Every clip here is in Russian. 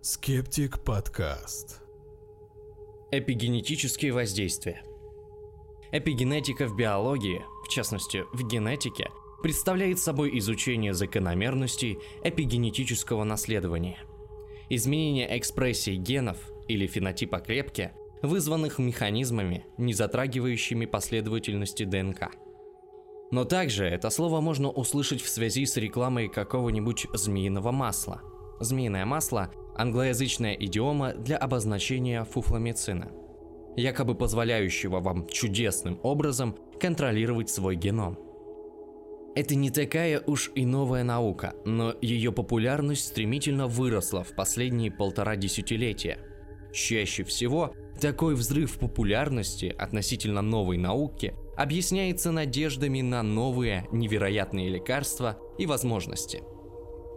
Скептик подкаст. Эпигенетические воздействия. Эпигенетика в биологии, в частности в генетике, представляет собой изучение закономерностей эпигенетического наследования. Изменение экспрессии генов или фенотипа клетки, вызванных механизмами, не затрагивающими последовательности ДНК. Но также это слово можно услышать в связи с рекламой какого-нибудь змеиного масла. Змеиное масло – англоязычная идиома для обозначения фуфломицина, якобы позволяющего вам чудесным образом контролировать свой геном. Это не такая уж и новая наука, но ее популярность стремительно выросла в последние полтора десятилетия. Чаще всего такой взрыв популярности относительно новой науки объясняется надеждами на новые невероятные лекарства и возможности –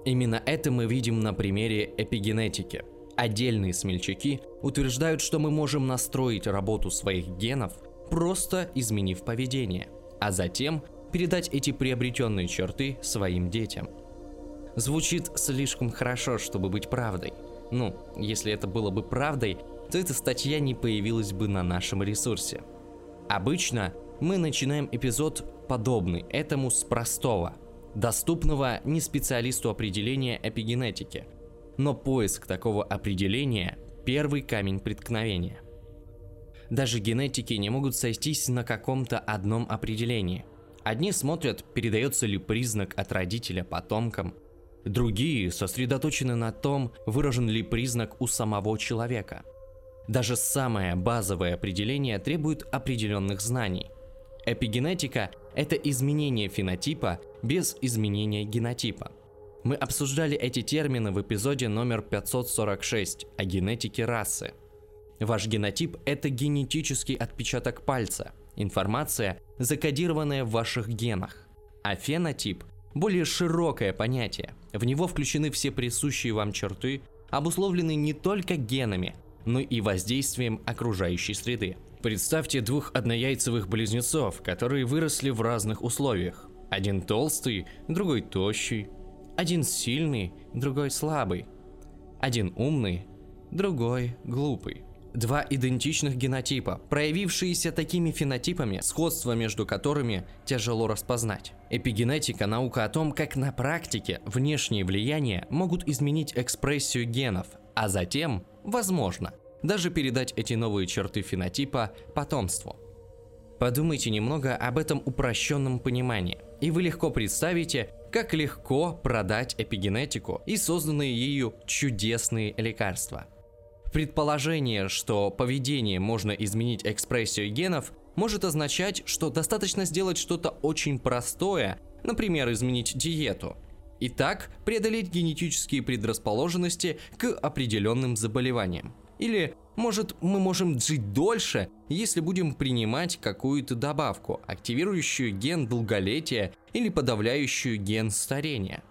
Именно это мы видим на примере эпигенетики. Отдельные смельчаки утверждают, что мы можем настроить работу своих генов, просто изменив поведение, а затем передать эти приобретенные черты своим детям. Звучит слишком хорошо, чтобы быть правдой. Ну, если это было бы правдой, то эта статья не появилась бы на нашем ресурсе. Обычно мы начинаем эпизод подобный этому с простого – доступного не специалисту определения эпигенетики. Но поиск такого определения – первый камень преткновения. Даже генетики не могут сойтись на каком-то одном определении. Одни смотрят, передается ли признак от родителя потомкам, другие сосредоточены на том, выражен ли признак у самого человека. Даже самое базовое определение требует определенных знаний. Эпигенетика – это изменение фенотипа без изменения генотипа. Мы обсуждали эти термины в эпизоде номер 546 о генетике расы. Ваш генотип – это генетический отпечаток пальца, информация, закодированная в ваших генах. А фенотип – более широкое понятие. В него включены все присущие вам черты, обусловленные не только генами, но и воздействием окружающей среды. Представьте двух однояйцевых близнецов, которые выросли в разных условиях. Один толстый, другой тощий. Один сильный, другой слабый. Один умный, другой глупый. Два идентичных генотипа, проявившиеся такими фенотипами, сходство между которыми тяжело распознать. Эпигенетика – наука о том, как на практике внешние влияния могут изменить экспрессию генов, а затем, возможно, даже передать эти новые черты фенотипа потомству. Подумайте немного об этом упрощенном понимании, и вы легко представите, как легко продать эпигенетику и созданные ею чудесные лекарства. Предположение, что поведение можно изменить экспрессию генов, может означать, что достаточно сделать что-то очень простое, например, изменить диету. И так преодолеть генетические предрасположенности к определенным заболеваниям. Или может, мы можем жить дольше, если будем принимать какую-то добавку, активирующую ген долголетия или подавляющую ген старения.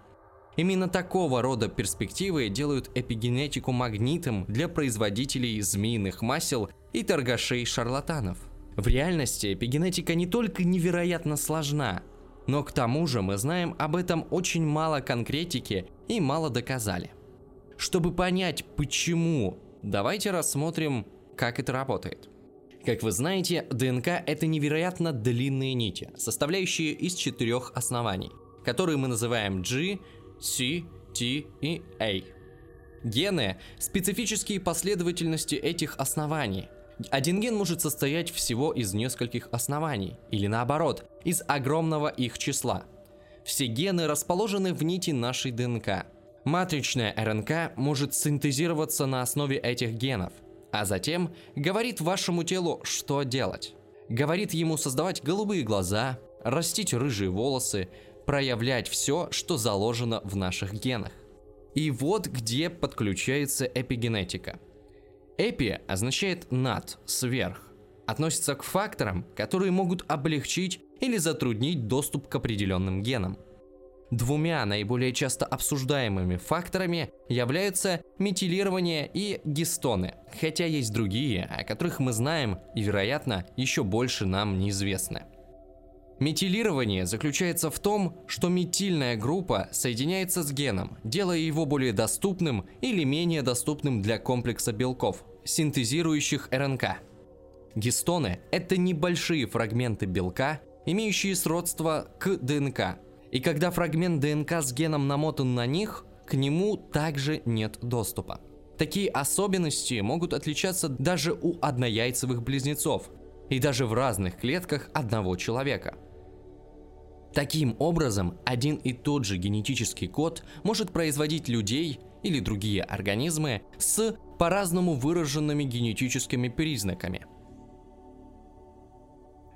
Именно такого рода перспективы делают эпигенетику магнитом для производителей змеиных масел и торгашей-шарлатанов. В реальности эпигенетика не только невероятно сложна, но к тому же мы знаем об этом очень мало конкретики и мало доказали. Чтобы понять, почему Давайте рассмотрим, как это работает. Как вы знаете, ДНК это невероятно длинные нити, составляющие из четырех оснований, которые мы называем G, C, T и A. Гены – специфические последовательности этих оснований. Один ген может состоять всего из нескольких оснований, или наоборот, из огромного их числа. Все гены расположены в нити нашей ДНК – Матричная РНК может синтезироваться на основе этих генов, а затем говорит вашему телу, что делать. Говорит ему создавать голубые глаза, растить рыжие волосы, проявлять все, что заложено в наших генах. И вот где подключается эпигенетика. Эпи означает над, сверх. Относится к факторам, которые могут облегчить или затруднить доступ к определенным генам – Двумя наиболее часто обсуждаемыми факторами являются метилирование и гистоны, хотя есть другие, о которых мы знаем и, вероятно, еще больше нам неизвестны. Метилирование заключается в том, что метильная группа соединяется с геном, делая его более доступным или менее доступным для комплекса белков, синтезирующих РНК. Гистоны – это небольшие фрагменты белка, имеющие сродство к ДНК. И когда фрагмент ДНК с геном намотан на них, к нему также нет доступа. Такие особенности могут отличаться даже у однояйцевых близнецов и даже в разных клетках одного человека. Таким образом, один и тот же генетический код может производить людей или другие организмы с по-разному выраженными генетическими признаками –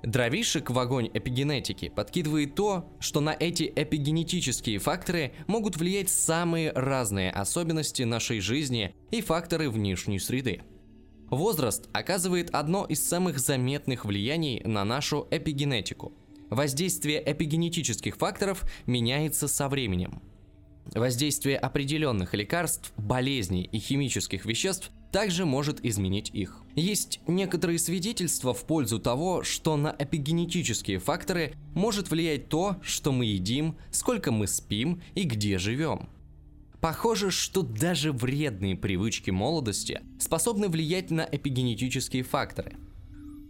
Дровишек в огонь эпигенетики подкидывает то, что на эти эпигенетические факторы могут влиять самые разные особенности нашей жизни и факторы внешней среды. Возраст оказывает одно из самых заметных влияний на нашу эпигенетику. Воздействие эпигенетических факторов меняется со временем. Воздействие определенных лекарств, болезней и химических веществ также может изменить их. Есть некоторые свидетельства в пользу того, что на эпигенетические факторы может влиять то, что мы едим, сколько мы спим и где живем. Похоже, что даже вредные привычки молодости способны влиять на эпигенетические факторы.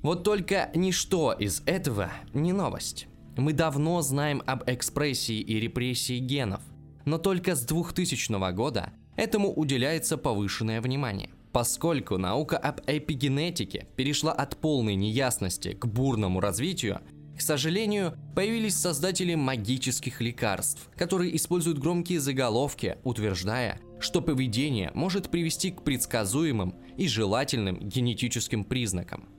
Вот только ничто из этого не новость. Мы давно знаем об экспрессии и репрессии генов, но только с 2000 года этому уделяется повышенное внимание. Поскольку наука об эпигенетике перешла от полной неясности к бурному развитию, к сожалению, появились создатели магических лекарств, которые используют громкие заголовки, утверждая, что поведение может привести к предсказуемым и желательным генетическим признакам.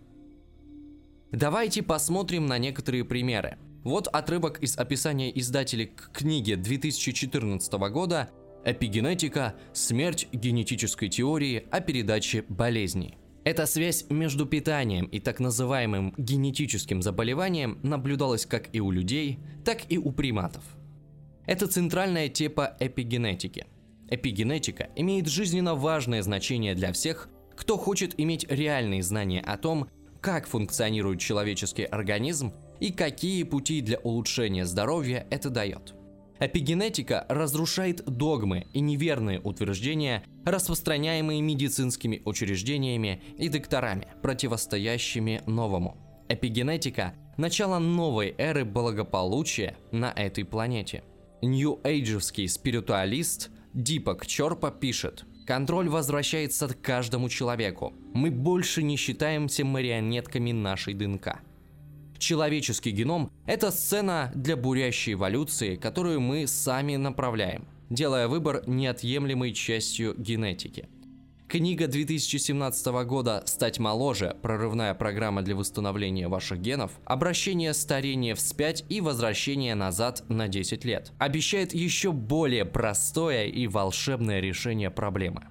Давайте посмотрим на некоторые примеры. Вот отрывок из описания издателей к книге 2014 года Эпигенетика – смерть генетической теории о передаче болезней. Эта связь между питанием и так называемым генетическим заболеванием наблюдалась как и у людей, так и у приматов. Это центральная тема эпигенетики. Эпигенетика имеет жизненно важное значение для всех, кто хочет иметь реальные знания о том, как функционирует человеческий организм и какие пути для улучшения здоровья это дает. Эпигенетика разрушает догмы и неверные утверждения, распространяемые медицинскими учреждениями и докторами, противостоящими новому. Эпигенетика – начало новой эры благополучия на этой планете. Нью-эйджевский спиритуалист Дипак Чорпа пишет – Контроль возвращается к каждому человеку. Мы больше не считаемся марионетками нашей ДНК. Человеческий геном – это сцена для бурящей эволюции, которую мы сами направляем, делая выбор неотъемлемой частью генетики. Книга 2017 года «Стать моложе. Прорывная программа для восстановления ваших генов. Обращение старения вспять и возвращение назад на 10 лет» обещает еще более простое и волшебное решение проблемы.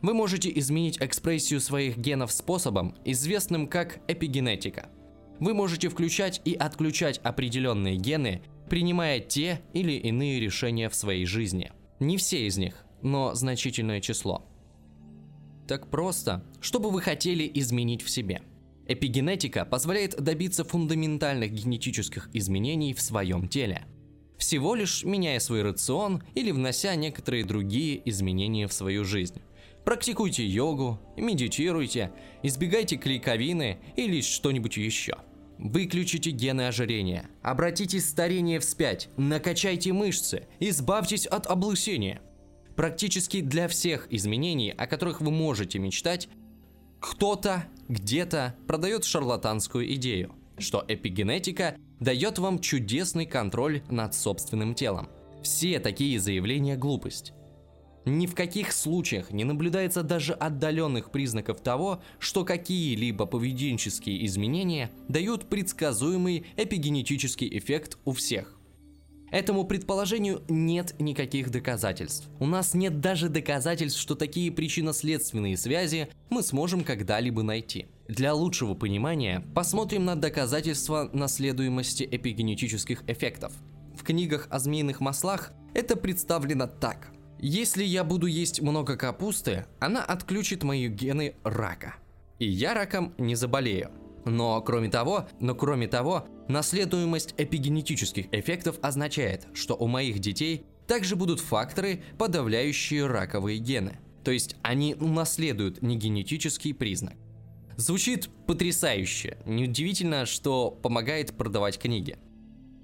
Вы можете изменить экспрессию своих генов способом, известным как эпигенетика – вы можете включать и отключать определенные гены, принимая те или иные решения в своей жизни. Не все из них, но значительное число. Так просто, что бы вы хотели изменить в себе? Эпигенетика позволяет добиться фундаментальных генетических изменений в своем теле. Всего лишь меняя свой рацион или внося некоторые другие изменения в свою жизнь. Практикуйте йогу, медитируйте, избегайте клейковины или что-нибудь еще. Выключите гены ожирения, обратите старение вспять, накачайте мышцы, избавьтесь от облысения. Практически для всех изменений, о которых вы можете мечтать, кто-то где-то продает шарлатанскую идею, что эпигенетика дает вам чудесный контроль над собственным телом. Все такие заявления глупость. Ни в каких случаях не наблюдается даже отдаленных признаков того, что какие-либо поведенческие изменения дают предсказуемый эпигенетический эффект у всех. Этому предположению нет никаких доказательств. У нас нет даже доказательств, что такие причинно-следственные связи мы сможем когда-либо найти. Для лучшего понимания посмотрим на доказательства наследуемости эпигенетических эффектов. В книгах о змеиных маслах это представлено так. Если я буду есть много капусты, она отключит мои гены рака. И я раком не заболею. Но кроме того, но кроме того, наследуемость эпигенетических эффектов означает, что у моих детей также будут факторы, подавляющие раковые гены. То есть они унаследуют негенетический признак. Звучит потрясающе. Неудивительно, что помогает продавать книги.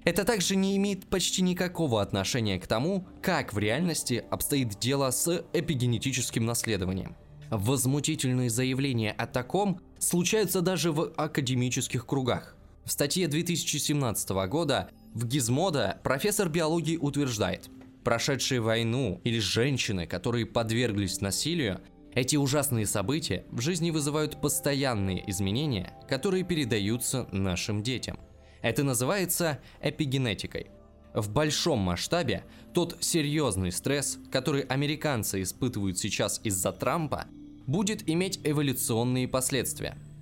Это также не имеет почти никакого отношения к тому, как в реальности обстоит дело с эпигенетическим наследованием. Возмутительные заявления о таком случаются даже в академических кругах. В статье 2017 года в Гизмода профессор биологии утверждает, прошедшие войну или женщины, которые подверглись насилию, эти ужасные события в жизни вызывают постоянные изменения, которые передаются нашим детям. Это называется эпигенетикой. В большом масштабе тот серьезный стресс, который американцы испытывают сейчас из-за Трампа, будет иметь эволюционные последствия –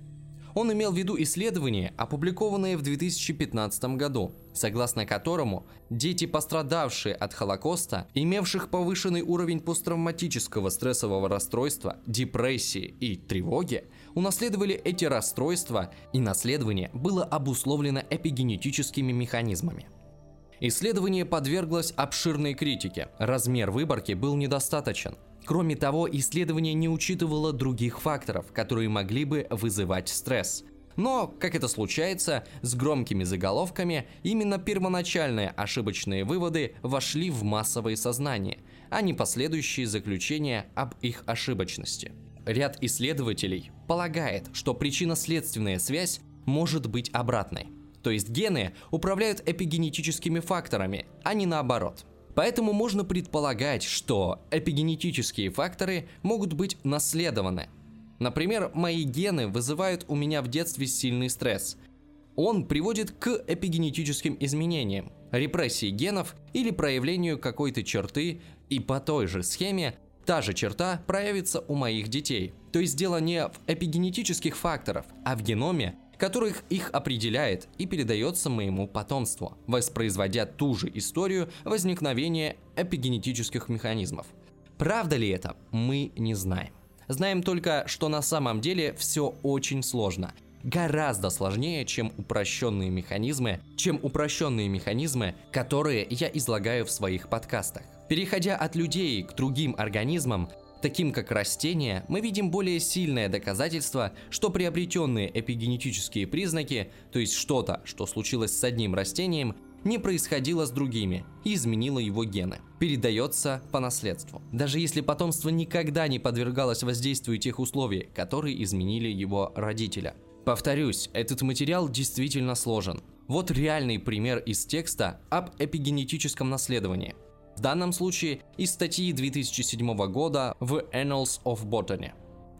он имел в виду исследование, опубликованное в 2015 году, согласно которому дети, пострадавшие от Холокоста, имевших повышенный уровень посттравматического стрессового расстройства, депрессии и тревоги, унаследовали эти расстройства, и наследование было обусловлено эпигенетическими механизмами. Исследование подверглось обширной критике. Размер выборки был недостаточен – Кроме того, исследование не учитывало других факторов, которые могли бы вызывать стресс. Но, как это случается, с громкими заголовками именно первоначальные ошибочные выводы вошли в массовое сознание, а не последующие заключения об их ошибочности. Ряд исследователей полагает, что причинно-следственная связь может быть обратной. То есть гены управляют эпигенетическими факторами, а не наоборот – Поэтому можно предполагать, что эпигенетические факторы могут быть наследованы. Например, мои гены вызывают у меня в детстве сильный стресс. Он приводит к эпигенетическим изменениям, репрессии генов или проявлению какой-то черты, и по той же схеме та же черта проявится у моих детей. То есть дело не в эпигенетических факторах, а в геноме, которых их определяет и передается моему потомству, воспроизводя ту же историю возникновения эпигенетических механизмов. Правда ли это, мы не знаем. Знаем только, что на самом деле все очень сложно. Гораздо сложнее, чем упрощенные механизмы, чем упрощенные механизмы, которые я излагаю в своих подкастах. Переходя от людей к другим организмам, таким как растения, мы видим более сильное доказательство, что приобретенные эпигенетические признаки, то есть что-то, что случилось с одним растением, не происходило с другими и изменило его гены. Передается по наследству. Даже если потомство никогда не подвергалось воздействию тех условий, которые изменили его родителя. Повторюсь, этот материал действительно сложен. Вот реальный пример из текста об эпигенетическом наследовании – в данном случае из статьи 2007 года в Annals of Botany.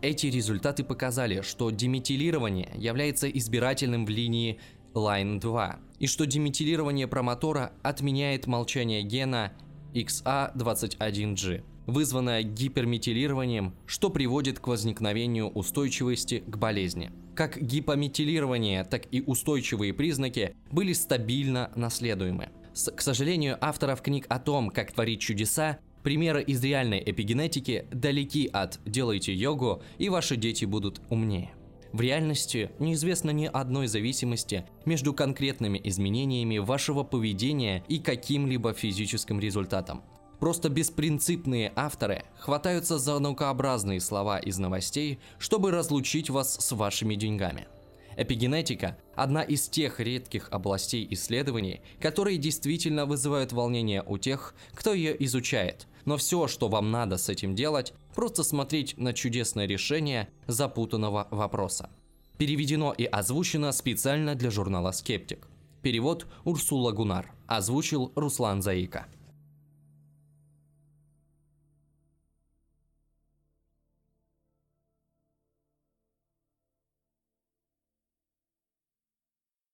Эти результаты показали, что деметилирование является избирательным в линии Line 2, и что деметилирование промотора отменяет молчание гена XA21G, вызванное гиперметилированием, что приводит к возникновению устойчивости к болезни. Как гипометилирование, так и устойчивые признаки были стабильно наследуемы. С, к сожалению, авторов книг о том, как творить чудеса, примеры из реальной эпигенетики далеки от «делайте йогу, и ваши дети будут умнее». В реальности неизвестно ни одной зависимости между конкретными изменениями вашего поведения и каким-либо физическим результатом. Просто беспринципные авторы хватаются за наукообразные слова из новостей, чтобы разлучить вас с вашими деньгами. Эпигенетика – одна из тех редких областей исследований, которые действительно вызывают волнение у тех, кто ее изучает. Но все, что вам надо с этим делать, просто смотреть на чудесное решение запутанного вопроса. Переведено и озвучено специально для журнала «Скептик». Перевод Урсула Гунар. Озвучил Руслан Заика.